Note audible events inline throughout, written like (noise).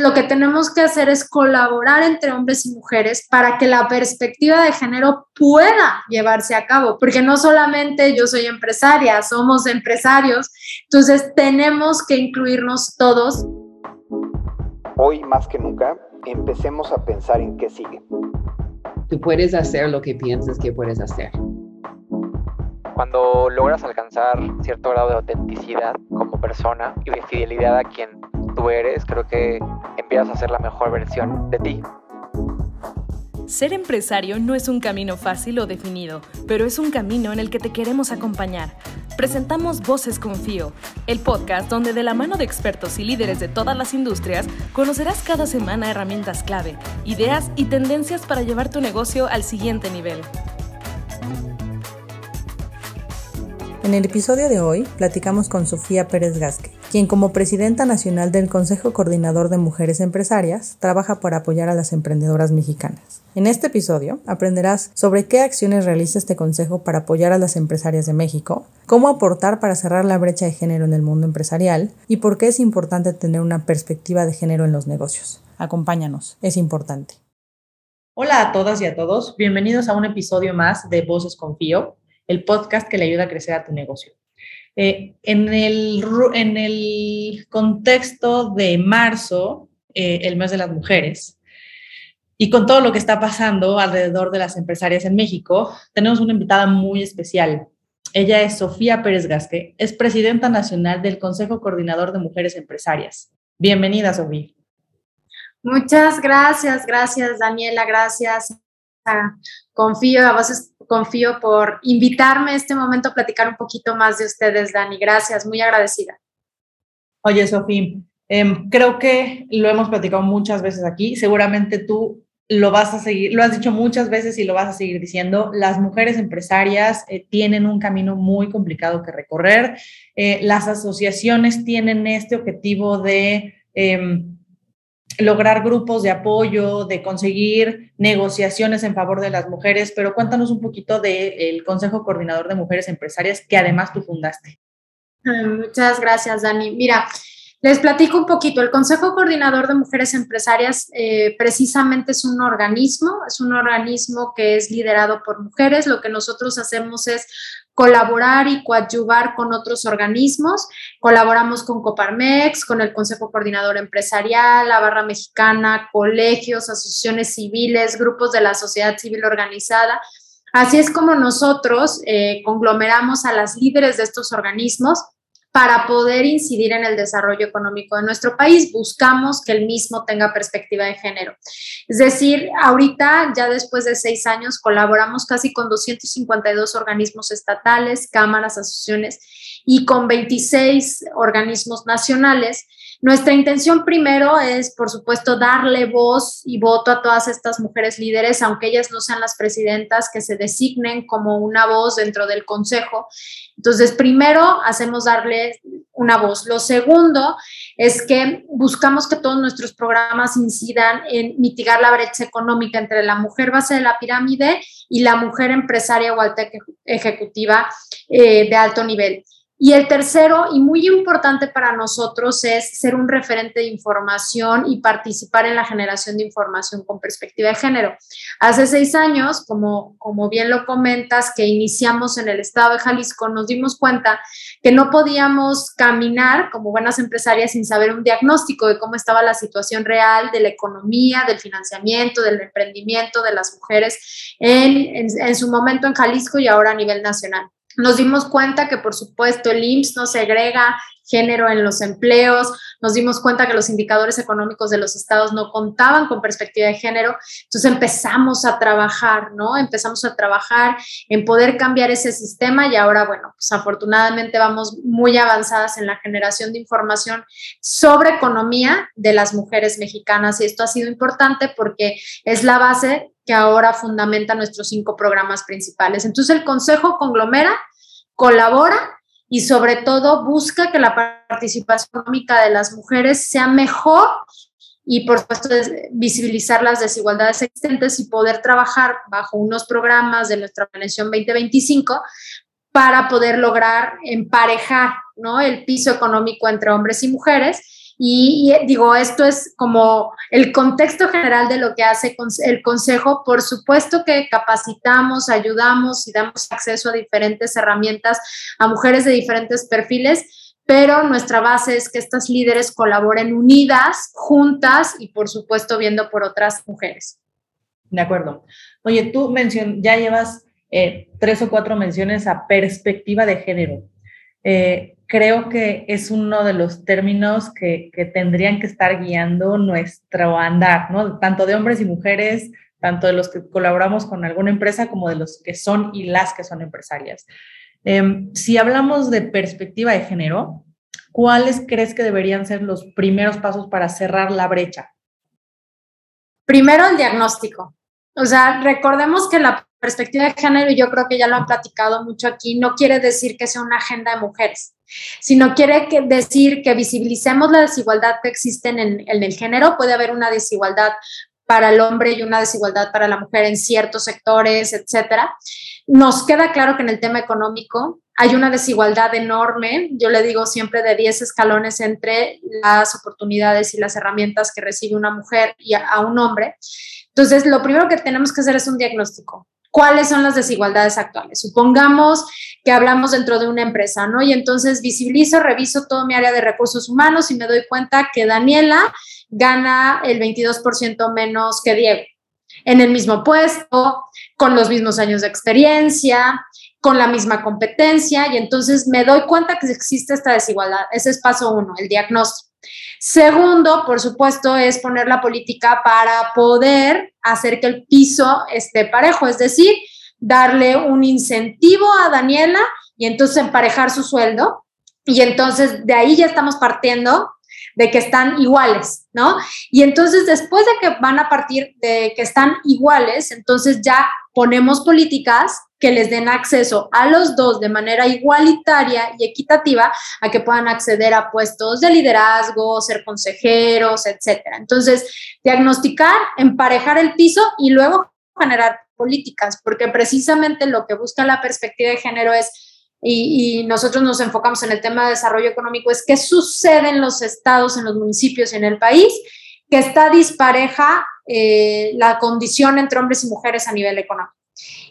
lo que tenemos que hacer es colaborar entre hombres y mujeres para que la perspectiva de género pueda llevarse a cabo, porque no solamente yo soy empresaria, somos empresarios, entonces tenemos que incluirnos todos. Hoy más que nunca, empecemos a pensar en qué sigue. Tú puedes hacer lo que piensas que puedes hacer. Cuando logras alcanzar cierto grado de autenticidad como persona y de fidelidad a quien tú eres, creo que empiezas a ser la mejor versión de ti. Ser empresario no es un camino fácil o definido, pero es un camino en el que te queremos acompañar. Presentamos Voces Confío, el podcast donde de la mano de expertos y líderes de todas las industrias conocerás cada semana herramientas clave, ideas y tendencias para llevar tu negocio al siguiente nivel. En el episodio de hoy platicamos con Sofía Pérez Gasque, quien como presidenta nacional del Consejo Coordinador de Mujeres Empresarias trabaja para apoyar a las emprendedoras mexicanas. En este episodio aprenderás sobre qué acciones realiza este consejo para apoyar a las empresarias de México, cómo aportar para cerrar la brecha de género en el mundo empresarial y por qué es importante tener una perspectiva de género en los negocios. Acompáñanos, es importante. Hola a todas y a todos, bienvenidos a un episodio más de Voces Confío el podcast que le ayuda a crecer a tu negocio. Eh, en, el, contexto de marzo, eh, el mes de las mujeres, y con todo lo que está pasando alrededor de las empresarias en México, tenemos una invitada muy especial. Ella es Sofía Pérez Gasque, es presidenta nacional del Consejo Coordinador de Mujeres Empresarias. Bienvenida, Sofía. Muchas gracias, gracias Daniela, gracias. Confío a vos confío por invitarme a este momento a platicar un poquito más de ustedes, Dani. Gracias, muy agradecida. Oye, Sofía, em, creo que lo hemos platicado muchas veces aquí. Seguramente tú lo vas a seguir, lo has dicho muchas veces y lo vas a seguir diciendo. Las mujeres empresarias eh, tienen un camino muy complicado que recorrer. Eh, las asociaciones tienen este objetivo de em, lograr grupos de apoyo, de conseguir negociaciones en favor de las mujeres, pero cuéntanos un poquito del Consejo Coordinador de Mujeres Empresarias que además tú fundaste. Muchas gracias, Dani. Mira, les platico un poquito. El Consejo Coordinador de Mujeres Empresarias eh, precisamente es un organismo, es un organismo que es liderado por mujeres. Lo que nosotros hacemos es colaborar y coadyuvar con otros organismos. Colaboramos con Coparmex, con el Consejo Coordinador Empresarial, la Barra Mexicana, colegios, asociaciones civiles, grupos de la sociedad civil organizada. Así es como nosotros eh, conglomeramos a las líderes de estos organismos para poder incidir en el desarrollo económico de nuestro país. Buscamos que el mismo tenga perspectiva de género. Es decir, ahorita, ya después de seis años, colaboramos casi con 252 organismos estatales, cámaras, asociaciones y con 26 organismos nacionales nuestra intención primero es, por supuesto, darle voz y voto a todas estas mujeres líderes, aunque ellas no sean las presidentas, que se designen como una voz dentro del Consejo. Entonces, primero hacemos darle una voz. Lo segundo es que buscamos que todos nuestros programas incidan en mitigar la brecha económica entre la mujer base de la pirámide y la mujer empresaria o alta ejecutiva eh, de alto nivel. Y el tercero, y muy importante para nosotros, es un referente de información y participar en la generación de información con perspectiva de género. Hace seis años, como, como bien lo comentas, que iniciamos en el estado de Jalisco, nos dimos cuenta que no podíamos caminar como buenas empresarias sin saber un diagnóstico de cómo estaba la situación real de la economía, del financiamiento, del emprendimiento de las mujeres en, en su momento en Jalisco y ahora a nivel nacional. Nos dimos cuenta que, por supuesto, el IMSS no segrega género en los empleos, nos dimos cuenta que los indicadores económicos de los estados no contaban con perspectiva de género, entonces empezamos a trabajar, ¿no? Empezamos a trabajar en poder cambiar ese sistema y ahora, bueno, pues afortunadamente vamos muy avanzadas en la generación de información sobre economía de las mujeres mexicanas y esto ha sido importante porque es la base que ahora fundamenta nuestros cinco programas principales. Entonces el Consejo conglomera, colabora y sobre todo busca que la participación económica de las mujeres sea mejor y por supuesto visibilizar las desigualdades existentes y poder trabajar bajo unos programas de nuestra planeación 2025 para poder lograr emparejar ¿no? el piso económico entre hombres y mujeres Y, digo, esto es como el contexto general de lo que hace el Consejo. Por supuesto que capacitamos, ayudamos y damos acceso a diferentes herramientas a mujeres de diferentes perfiles, pero nuestra base es que estas líderes colaboren unidas, juntas y por supuesto viendo por otras mujeres. De acuerdo. Oye, tú mencionas, ya llevas eh, tres o cuatro menciones a perspectiva de género. Eh, creo que es uno de los términos que, tendrían que estar guiando nuestro andar, ¿no? Tanto de hombres y mujeres, tanto de los que colaboramos con alguna empresa como de los que son y las que son empresarias. Em, si hablamos de perspectiva de género, ¿cuáles crees que deberían ser los primeros pasos para cerrar la brecha? Primero, el diagnóstico. O sea, recordemos que la perspectiva de género, y yo creo que ya lo han platicado mucho aquí, no quiere decir que sea una agenda de mujeres, sino quiere decir que visibilicemos la desigualdad que existe en, el género. Puede haber una desigualdad para el hombre y una desigualdad para la mujer en ciertos sectores, etcétera. Nos queda claro que en el tema económico hay una desigualdad enorme, yo le digo siempre de 10 escalones entre las oportunidades y las herramientas que recibe una mujer y a, a un hombre. Entonces, lo primero que tenemos que hacer es un diagnóstico cuáles son las desigualdades actuales. Supongamos que hablamos dentro de una empresa, ¿no? Y entonces visibilizo, reviso todo mi área de recursos humanos y me doy cuenta que Daniela gana el 22% menos que Diego en el mismo puesto, con los mismos años de experiencia, con la misma competencia y entonces me doy cuenta que existe esta desigualdad. Ese es paso uno, el diagnóstico. Segundo, por supuesto, es poner la política para poder hacer que el piso esté parejo, es decir, darle un incentivo a Daniela y entonces emparejar su sueldo. Y entonces de ahí ya estamos partiendo de que están iguales, ¿no? Y entonces después de que van a partir de que están iguales, entonces ya ponemos políticas que les den acceso a los dos de manera igualitaria y equitativa a que puedan acceder a puestos de liderazgo, ser consejeros, etcétera. Entonces, diagnosticar, emparejar el piso y luego generar políticas, porque precisamente lo que busca la perspectiva de género es y, nosotros nos enfocamos en el tema de desarrollo económico, es qué sucede en los estados, en los municipios y en el país, que está dispareja eh, la condición entre hombres y mujeres a nivel económico.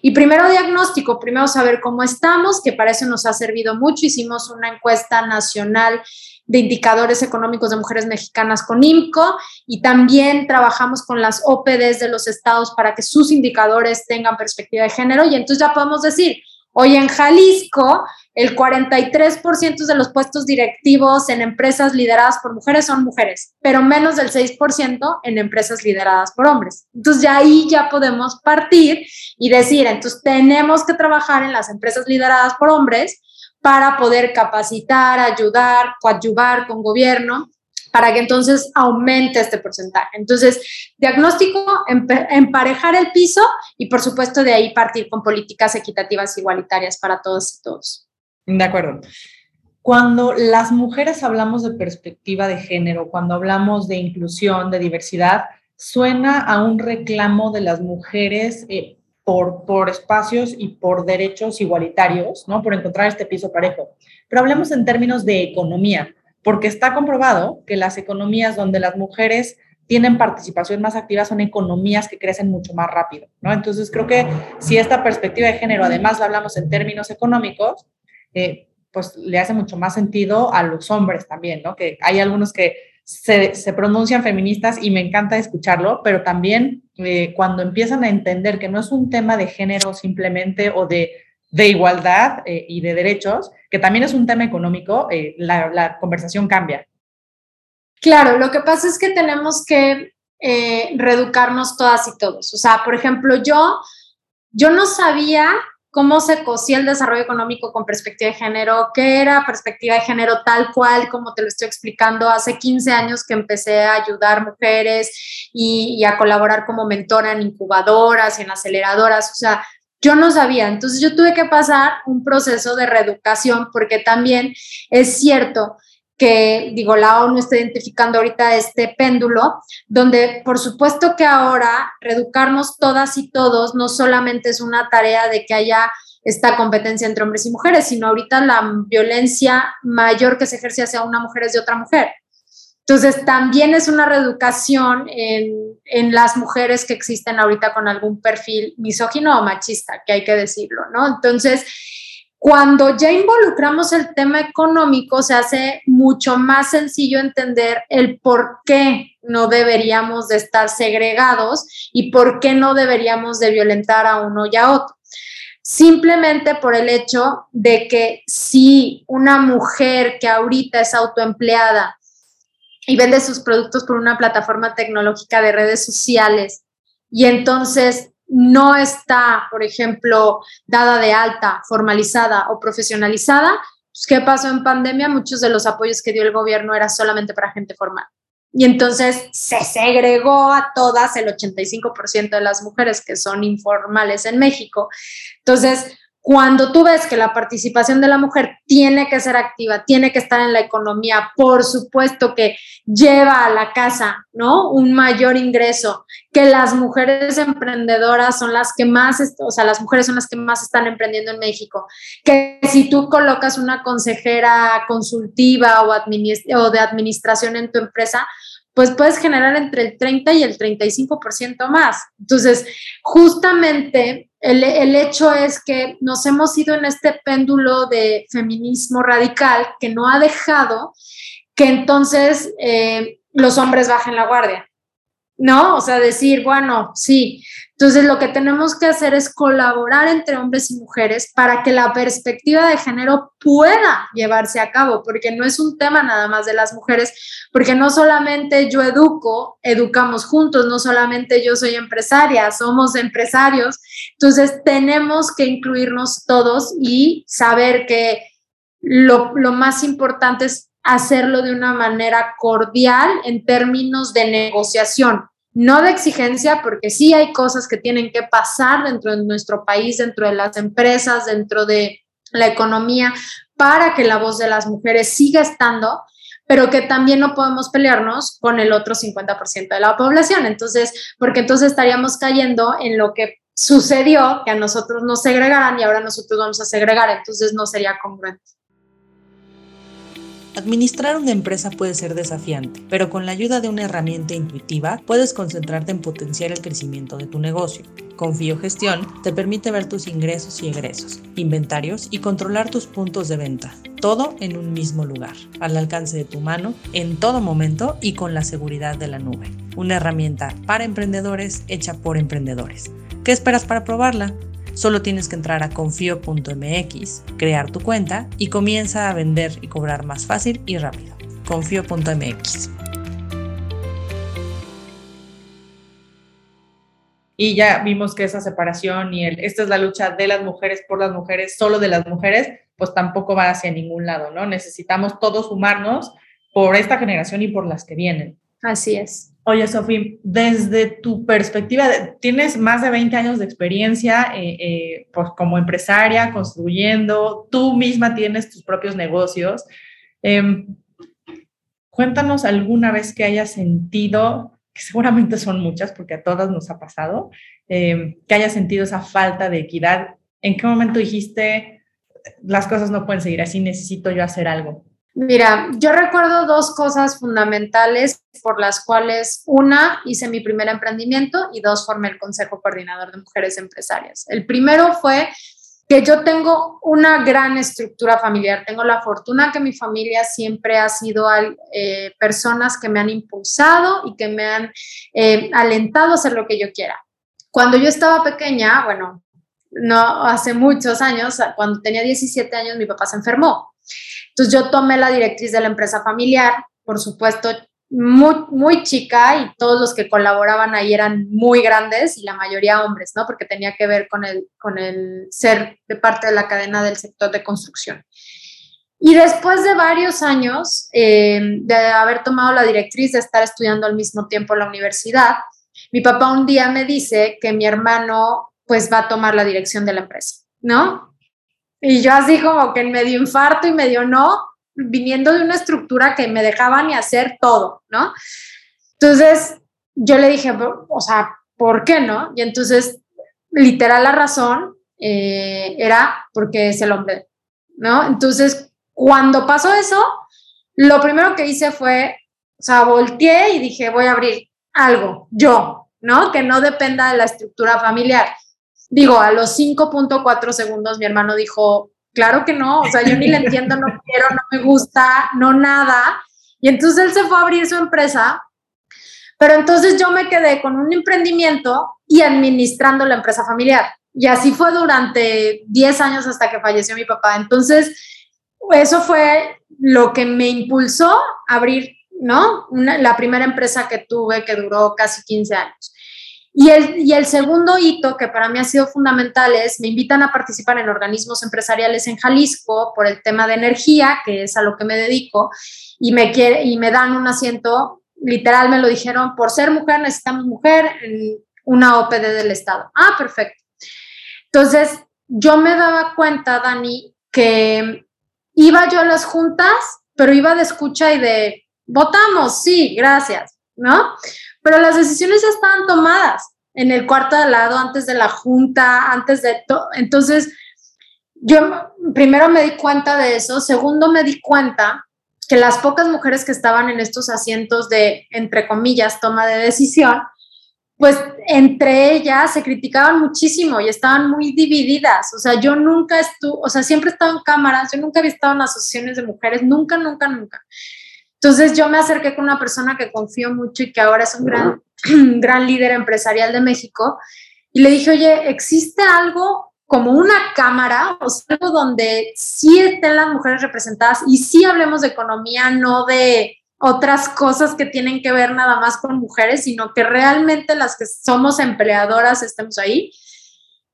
Y primero diagnóstico, primero saber cómo estamos, que para eso nos ha servido mucho. Hicimos una encuesta nacional de indicadores económicos de mujeres mexicanas con IMCO y también trabajamos con las OPDs de los estados para que sus indicadores tengan perspectiva de género y entonces ya podemos decir, hoy en Jalisco el 43% de los puestos directivos en empresas lideradas por mujeres son mujeres, pero menos del 6% en empresas lideradas por hombres. Entonces ya ahí ya podemos partir y decir, entonces tenemos que trabajar en las empresas lideradas por hombres para poder capacitar, ayudar, coadyuvar con gobierno para que entonces aumente este porcentaje. Entonces, diagnóstico, emparejar el piso y por supuesto de ahí partir con políticas equitativas igualitarias para todos y todos. De acuerdo. Cuando las mujeres hablamos de perspectiva de género, cuando hablamos de inclusión, de diversidad, suena a un reclamo de las mujeres eh, por, por espacios y por derechos igualitarios, ¿no? Por encontrar este piso parejo. Pero hablemos en términos de economía, porque está comprobado que las economías donde las mujeres tienen participación más activa son economías que crecen mucho más rápido, ¿no? Entonces creo que si esta perspectiva de género además la hablamos en términos económicos, eh, pues le hace mucho más sentido a los hombres también, ¿no? Que hay algunos que se, pronuncian feministas y me encanta escucharlo, pero también eh, cuando empiezan a entender que no es un tema de género simplemente o de, de igualdad eh, y de derechos, que también es un tema económico, la, la, conversación cambia. Claro, lo que pasa es que tenemos que reeducarnos todas y todos. O sea, por ejemplo, yo, yo no sabía cómo se cosía el desarrollo económico con perspectiva de género, qué era perspectiva de género tal cual como te lo estoy explicando hace 15 años que empecé a ayudar mujeres y, a colaborar como mentora en incubadoras y en aceleradoras, o sea, yo no sabía, entonces yo tuve que pasar un proceso de reeducación porque también es cierto que, digo, la ONU está identificando ahorita este péndulo, donde por supuesto que ahora reeducarnos todas y todos no solamente es una tarea de que haya esta competencia entre hombres y mujeres, sino ahorita la violencia mayor que se ejerce hacia una mujer es de otra mujer. Entonces, también es una reeducación en, en, las mujeres que existen ahorita con algún perfil misógino o machista, que hay que decirlo, ¿no? Entonces, cuando ya involucramos el tema económico, se hace mucho más sencillo entender el por qué no deberíamos de estar segregados y por qué no deberíamos de violentar a uno y a otro. Simplemente por el hecho de que si una mujer que ahorita es autoempleada y vende sus productos por una plataforma tecnológica de redes sociales y entonces no está, por ejemplo, dada de alta, formalizada o profesionalizada, pues, ¿qué pasó en pandemia? Muchos de los apoyos que dio el gobierno era solamente para gente formal. Y entonces se segregó a todas el 85% de las mujeres que son informales en México. Entonces, cuando tú ves que la participación de la mujer tiene que ser activa, tiene que estar en la economía, por supuesto que lleva a la casa, ¿no? Un mayor ingreso, que las mujeres emprendedoras son las que más, o sea, las mujeres son las que más están emprendiendo en México, que si tú colocas una consejera consultiva o, o de administración en tu empresa, pues puedes generar entre el 30 y el 35% más. Entonces, justamente el, el, hecho es que nos hemos ido en este péndulo de feminismo radical que no ha dejado que entonces eh, los hombres bajen la guardia. ¿No? O sea, decir, bueno, sí. Entonces, lo que tenemos que hacer es colaborar entre hombres y mujeres para que la perspectiva de género pueda llevarse a cabo, porque no es un tema nada más de las mujeres, porque no solamente yo educo, educamos juntos, no solamente yo soy empresaria, somos empresarios. Entonces, tenemos que incluirnos todos y saber que lo, lo más importante es hacerlo de una manera cordial en términos de negociación, no de exigencia, porque sí hay cosas que tienen que pasar dentro de nuestro país, dentro de las empresas, dentro de la economía, para que la voz de las mujeres siga estando, pero que también no podemos pelearnos con el otro 50% de la población. Entonces, porque entonces estaríamos cayendo en lo que sucedió, que a nosotros nos segregaran y ahora nosotros vamos a segregar, entonces no sería congruente. Administrar una empresa puede ser desafiante, pero con la ayuda de una herramienta intuitiva puedes concentrarte en potenciar el crecimiento de tu negocio. Confío Gestión te permite ver tus ingresos y egresos, inventarios y controlar tus puntos de venta, todo en un mismo lugar, al alcance de tu mano, en todo momento y con la seguridad de la nube. Una herramienta para emprendedores hecha por emprendedores. ¿Qué esperas para probarla? Solo tienes que entrar a confío.mx, crear tu cuenta y comienza a vender y cobrar más fácil y rápido. Confío.mx. Y ya vimos que esa separación y el, esta es la lucha de las mujeres por las mujeres, solo de las mujeres, pues tampoco va hacia ningún lado, ¿no? Necesitamos todos sumarnos por esta generación y por las que vienen. Así es. Oye, Sofía, desde tu perspectiva, tienes más de 20 años de experiencia eh, eh, pues como empresaria, construyendo, tú misma tienes tus propios negocios. Em, cuéntanos alguna vez que hayas sentido, que seguramente son muchas porque a todas nos ha pasado, em, que hayas sentido esa falta de equidad. ¿En qué momento dijiste, las cosas no pueden seguir así, necesito yo hacer algo? Mira, yo recuerdo dos cosas fundamentales por las cuales, una, hice mi primer emprendimiento y dos, formé el Consejo Coordinador de Mujeres Empresarias. El primero fue que yo tengo una gran estructura familiar, tengo la fortuna que mi familia siempre ha sido eh, personas que me han impulsado y que me han eh, alentado a hacer lo que yo quiera. Cuando yo estaba pequeña, bueno, no hace muchos años, cuando tenía 17 años, mi papá se enfermó entonces yo tomé la directriz de la empresa familiar, por supuesto, muy, muy chica y todos los que colaboraban ahí eran muy grandes y la mayoría hombres, ¿no? Porque tenía que ver con el, con el ser de parte de la cadena del sector de construcción. Y después de varios años eh, de haber tomado la directriz de estar estudiando al mismo tiempo en la universidad, mi papá un día me dice que mi hermano pues va a tomar la dirección de la empresa, ¿no? Y yo así como que en medio infarto y medio no, viniendo de una estructura que me dejaba ni hacer todo, ¿no? Entonces yo le dije, o sea, ¿por qué no? Y entonces, literal, la razón eh, era porque es el hombre, ¿no? Entonces, cuando pasó eso, lo primero que hice fue O sea, volteé y dije, voy a abrir algo, yo, ¿no? Que no dependa de la estructura familiar. Digo, a los 5.4 segundos mi hermano dijo, claro que no, o sea, yo ni le entiendo, no (laughs) quiero, no me gusta, no nada. Y entonces él se fue a abrir su empresa, pero entonces yo me quedé con un emprendimiento y administrando la empresa familiar. Y así fue durante 10 años hasta que falleció mi papá. Entonces, eso fue lo que me impulsó a abrir, ¿no? la primera empresa que tuve que duró casi 15 años. Y el, y el segundo hito que para mí ha sido fundamental es, me invitan a participar en organismos empresariales en Jalisco por el tema de energía, que es a lo que me dedico, y me, quiere, y me dan un asiento, literal me lo dijeron, por ser mujer necesitamos mujer en una OPD del Estado. Ah, perfecto. Entonces, yo me daba cuenta, Dani, que iba yo a las juntas, pero iba de escucha y de, votamos, sí, gracias, ¿no? Pero las decisiones ya estaban tomadas en el cuarto de al lado, antes de la junta, antes de todo. Entonces, yo primero me di cuenta de eso, segundo me di cuenta que las pocas mujeres que estaban en estos asientos de, entre comillas, toma de decisión, pues entre ellas se criticaban muchísimo y estaban muy divididas. O sea, yo nunca estuve, o sea, siempre he estado en cámaras, yo nunca había estado en asociaciones de mujeres, nunca, nunca, nunca. Entonces yo me acerqué con una persona que confío mucho y que ahora es un gran, (clears throat) gran líder empresarial de México y le dije, oye, ¿existe algo como una cámara, o sea, algo donde sí estén las mujeres representadas y sí hablemos de economía, no de otras cosas que tienen que ver nada más con mujeres, sino que realmente las que somos empleadoras estemos ahí.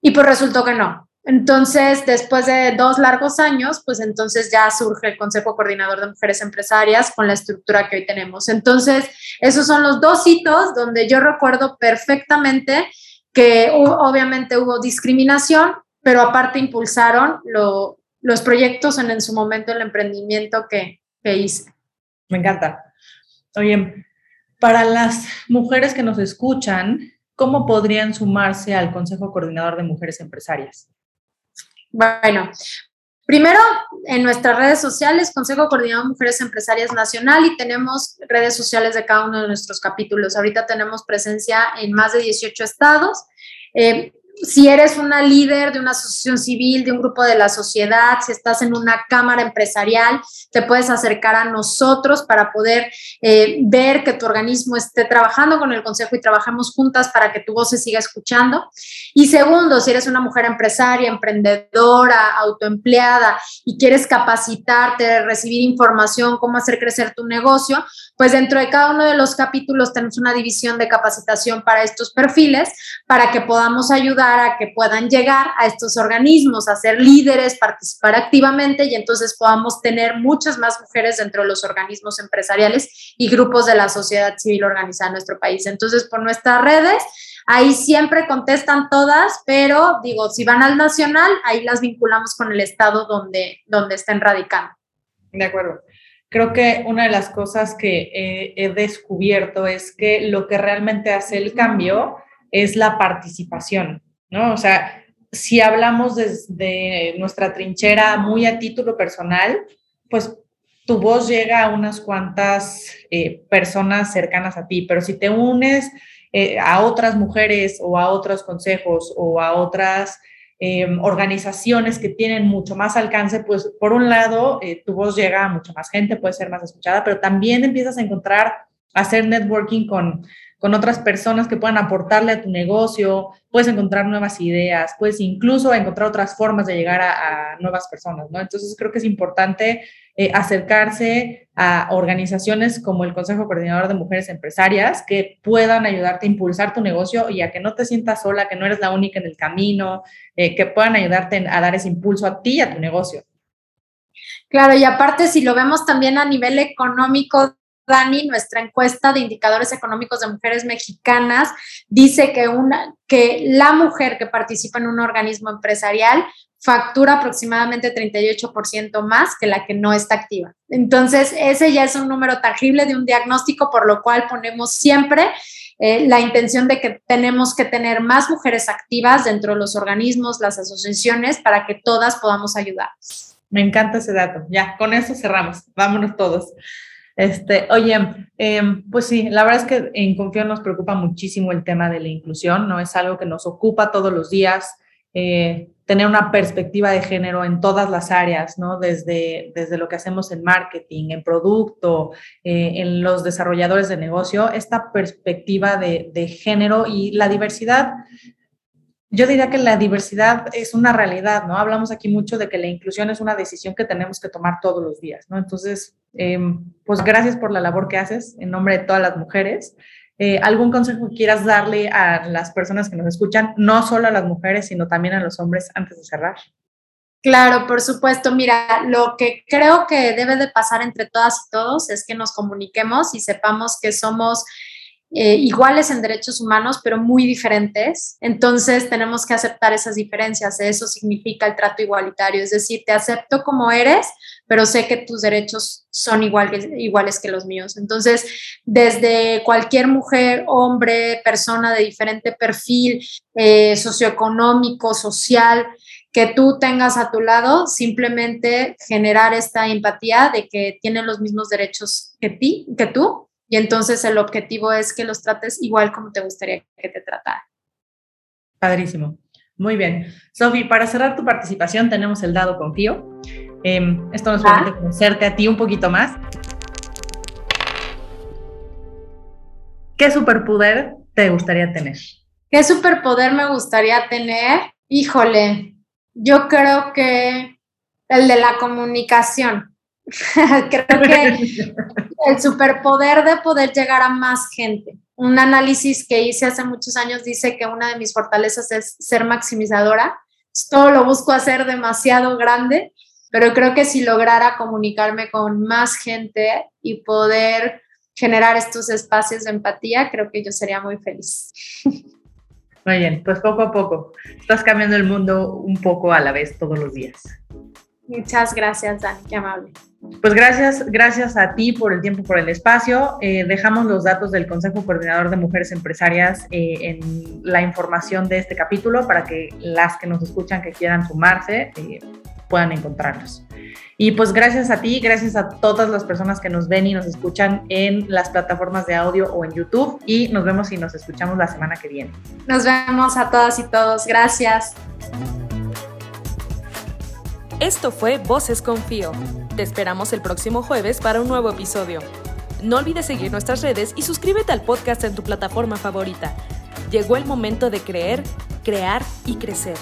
Y pues resultó que no. Entonces, después de dos largos años, pues entonces ya surge el Consejo Coordinador de Mujeres Empresarias con la estructura que hoy tenemos. Entonces, esos son los dos hitos donde yo recuerdo perfectamente que obviamente hubo discriminación, pero aparte impulsaron los proyectos en, su momento el emprendimiento que, que hice. Me encanta. Oye, para las mujeres que nos escuchan, ¿cómo podrían sumarse al Consejo Coordinador de Mujeres Empresarias? Bueno, primero en nuestras redes sociales, Consejo Coordinador Mujeres Empresarias Nacional, y tenemos redes sociales de cada uno de nuestros capítulos. Ahorita tenemos presencia en más de 18 estados. Eh, si eres una líder de una asociación civil, de un grupo de la sociedad, si estás en una cámara empresarial, te puedes acercar a nosotros para poder eh, ver que tu organismo esté trabajando con el consejo y trabajemos juntas para que tu voz se siga escuchando. Y segundo, si eres una mujer empresaria, emprendedora, autoempleada y quieres capacitarte, recibir información, cómo hacer crecer tu negocio, pues dentro de cada uno de los capítulos tenemos una división de capacitación para estos perfiles para que podamos ayudar a que puedan llegar a estos organismos, a ser líderes, participar activamente y entonces podamos tener muchas más mujeres dentro de los organismos empresariales y grupos de la sociedad civil organizada en nuestro país. Entonces, por nuestras redes, ahí siempre contestan todas, pero digo, si van al nacional, ahí las vinculamos con el estado donde, donde estén radicando. De acuerdo creo que una de las cosas que he, descubierto es que lo que realmente hace el cambio es la participación, ¿no? O sea, si hablamos desde nuestra trinchera muy a título personal, pues tu voz llega a unas cuantas eh, personas cercanas a ti, pero si te unes eh, a otras mujeres o a otros consejos o a otras Em, organizaciones que tienen mucho más alcance, pues por un lado, eh, tu voz llega a mucha más gente, puede ser más escuchada, pero también empiezas a encontrar, hacer networking con, con otras personas que puedan aportarle a tu negocio, puedes encontrar nuevas ideas, puedes incluso encontrar otras formas de llegar a, nuevas personas, ¿no? Entonces creo que es importante eh, acercarse a organizaciones como el Consejo Coordinador de Mujeres Empresarias que puedan ayudarte a impulsar tu negocio y a que no te sientas sola, que no eres la única en el camino, eh, que puedan ayudarte a dar ese impulso a ti y a tu negocio. Claro, y aparte si lo vemos también a nivel económico, Dani, nuestra encuesta de indicadores económicos de mujeres mexicanas dice que, una, que la mujer que participa en un organismo empresarial factura aproximadamente 38% más que la que no está activa. Entonces, ese ya es un número tangible de un diagnóstico, por lo cual ponemos siempre eh, la intención de que tenemos que tener más mujeres activas dentro de los organismos, las asociaciones, para que todas podamos ayudar. Me encanta ese dato. Ya, con eso cerramos. Vámonos todos. Este, oye, em, pues sí, la verdad es que en Confío nos preocupa muchísimo el tema de la inclusión, ¿no? Es algo que nos ocupa todos los días. Eh, tener una perspectiva de género en todas las áreas, ¿no? Desde, desde lo que hacemos en marketing, en producto, eh, en los desarrolladores de negocio, esta perspectiva de, de, género y la diversidad. Yo diría que la diversidad es una realidad, ¿no? Hablamos aquí mucho de que la inclusión es una decisión que tenemos que tomar todos los días, ¿no? Entonces, eh, pues gracias por la labor que haces en nombre de todas las mujeres. Eh, ¿Algún consejo que quieras darle a las personas que nos escuchan, no solo a las mujeres, sino también a los hombres antes de cerrar? Claro, por supuesto. Mira, lo que creo que debe de pasar entre todas y todos es que nos comuniquemos y sepamos que somos eh, iguales en derechos humanos, pero muy diferentes. Entonces tenemos que aceptar esas diferencias. Eso significa el trato igualitario, es decir, te acepto como eres, pero sé que tus derechos son iguales, iguales que los míos. Entonces, desde cualquier mujer, hombre, persona de diferente perfil eh, socioeconómico, social, que tú tengas a tu lado, simplemente generar esta empatía de que tienen los mismos derechos que, ti, que tú y entonces el objetivo es que los trates igual como te gustaría que te tratara. Padrísimo. Muy bien. Sofi, para cerrar tu participación tenemos el dado confío. Em, esto nos permite conocerte a ti un poquito más. ¿Qué superpoder te gustaría tener? ¿Qué superpoder me gustaría tener? Híjole, yo creo que el de la comunicación. (laughs) Creo que (laughs) el superpoder de poder llegar a más gente. Un análisis que hice hace muchos años dice que una de mis fortalezas es ser maximizadora. Todo lo busco hacer demasiado grande, pero creo que si lograra comunicarme con más gente y poder generar estos espacios de empatía, creo que yo sería muy feliz. Muy bien, pues poco a poco. Estás cambiando el mundo un poco a la vez todos los días. Muchas gracias, Dani, qué amable. Pues gracias, gracias a ti por el tiempo, por el espacio. Eh, dejamos los datos del Consejo Coordinador de Mujeres Empresarias eh, en la información de este capítulo para que las que nos escuchan que quieran sumarse eh, puedan encontrarlos. Y pues gracias a ti, gracias a todas las personas que nos ven y nos escuchan en las plataformas de audio o en YouTube. Y nos vemos y nos escuchamos la semana que viene. Nos vemos a todas y todos. Gracias. Esto fue Voces Confío. Te esperamos el próximo jueves para un nuevo episodio. No olvides seguir nuestras redes y suscríbete al podcast en tu plataforma favorita. Llegó el momento de creer, crear y crecer.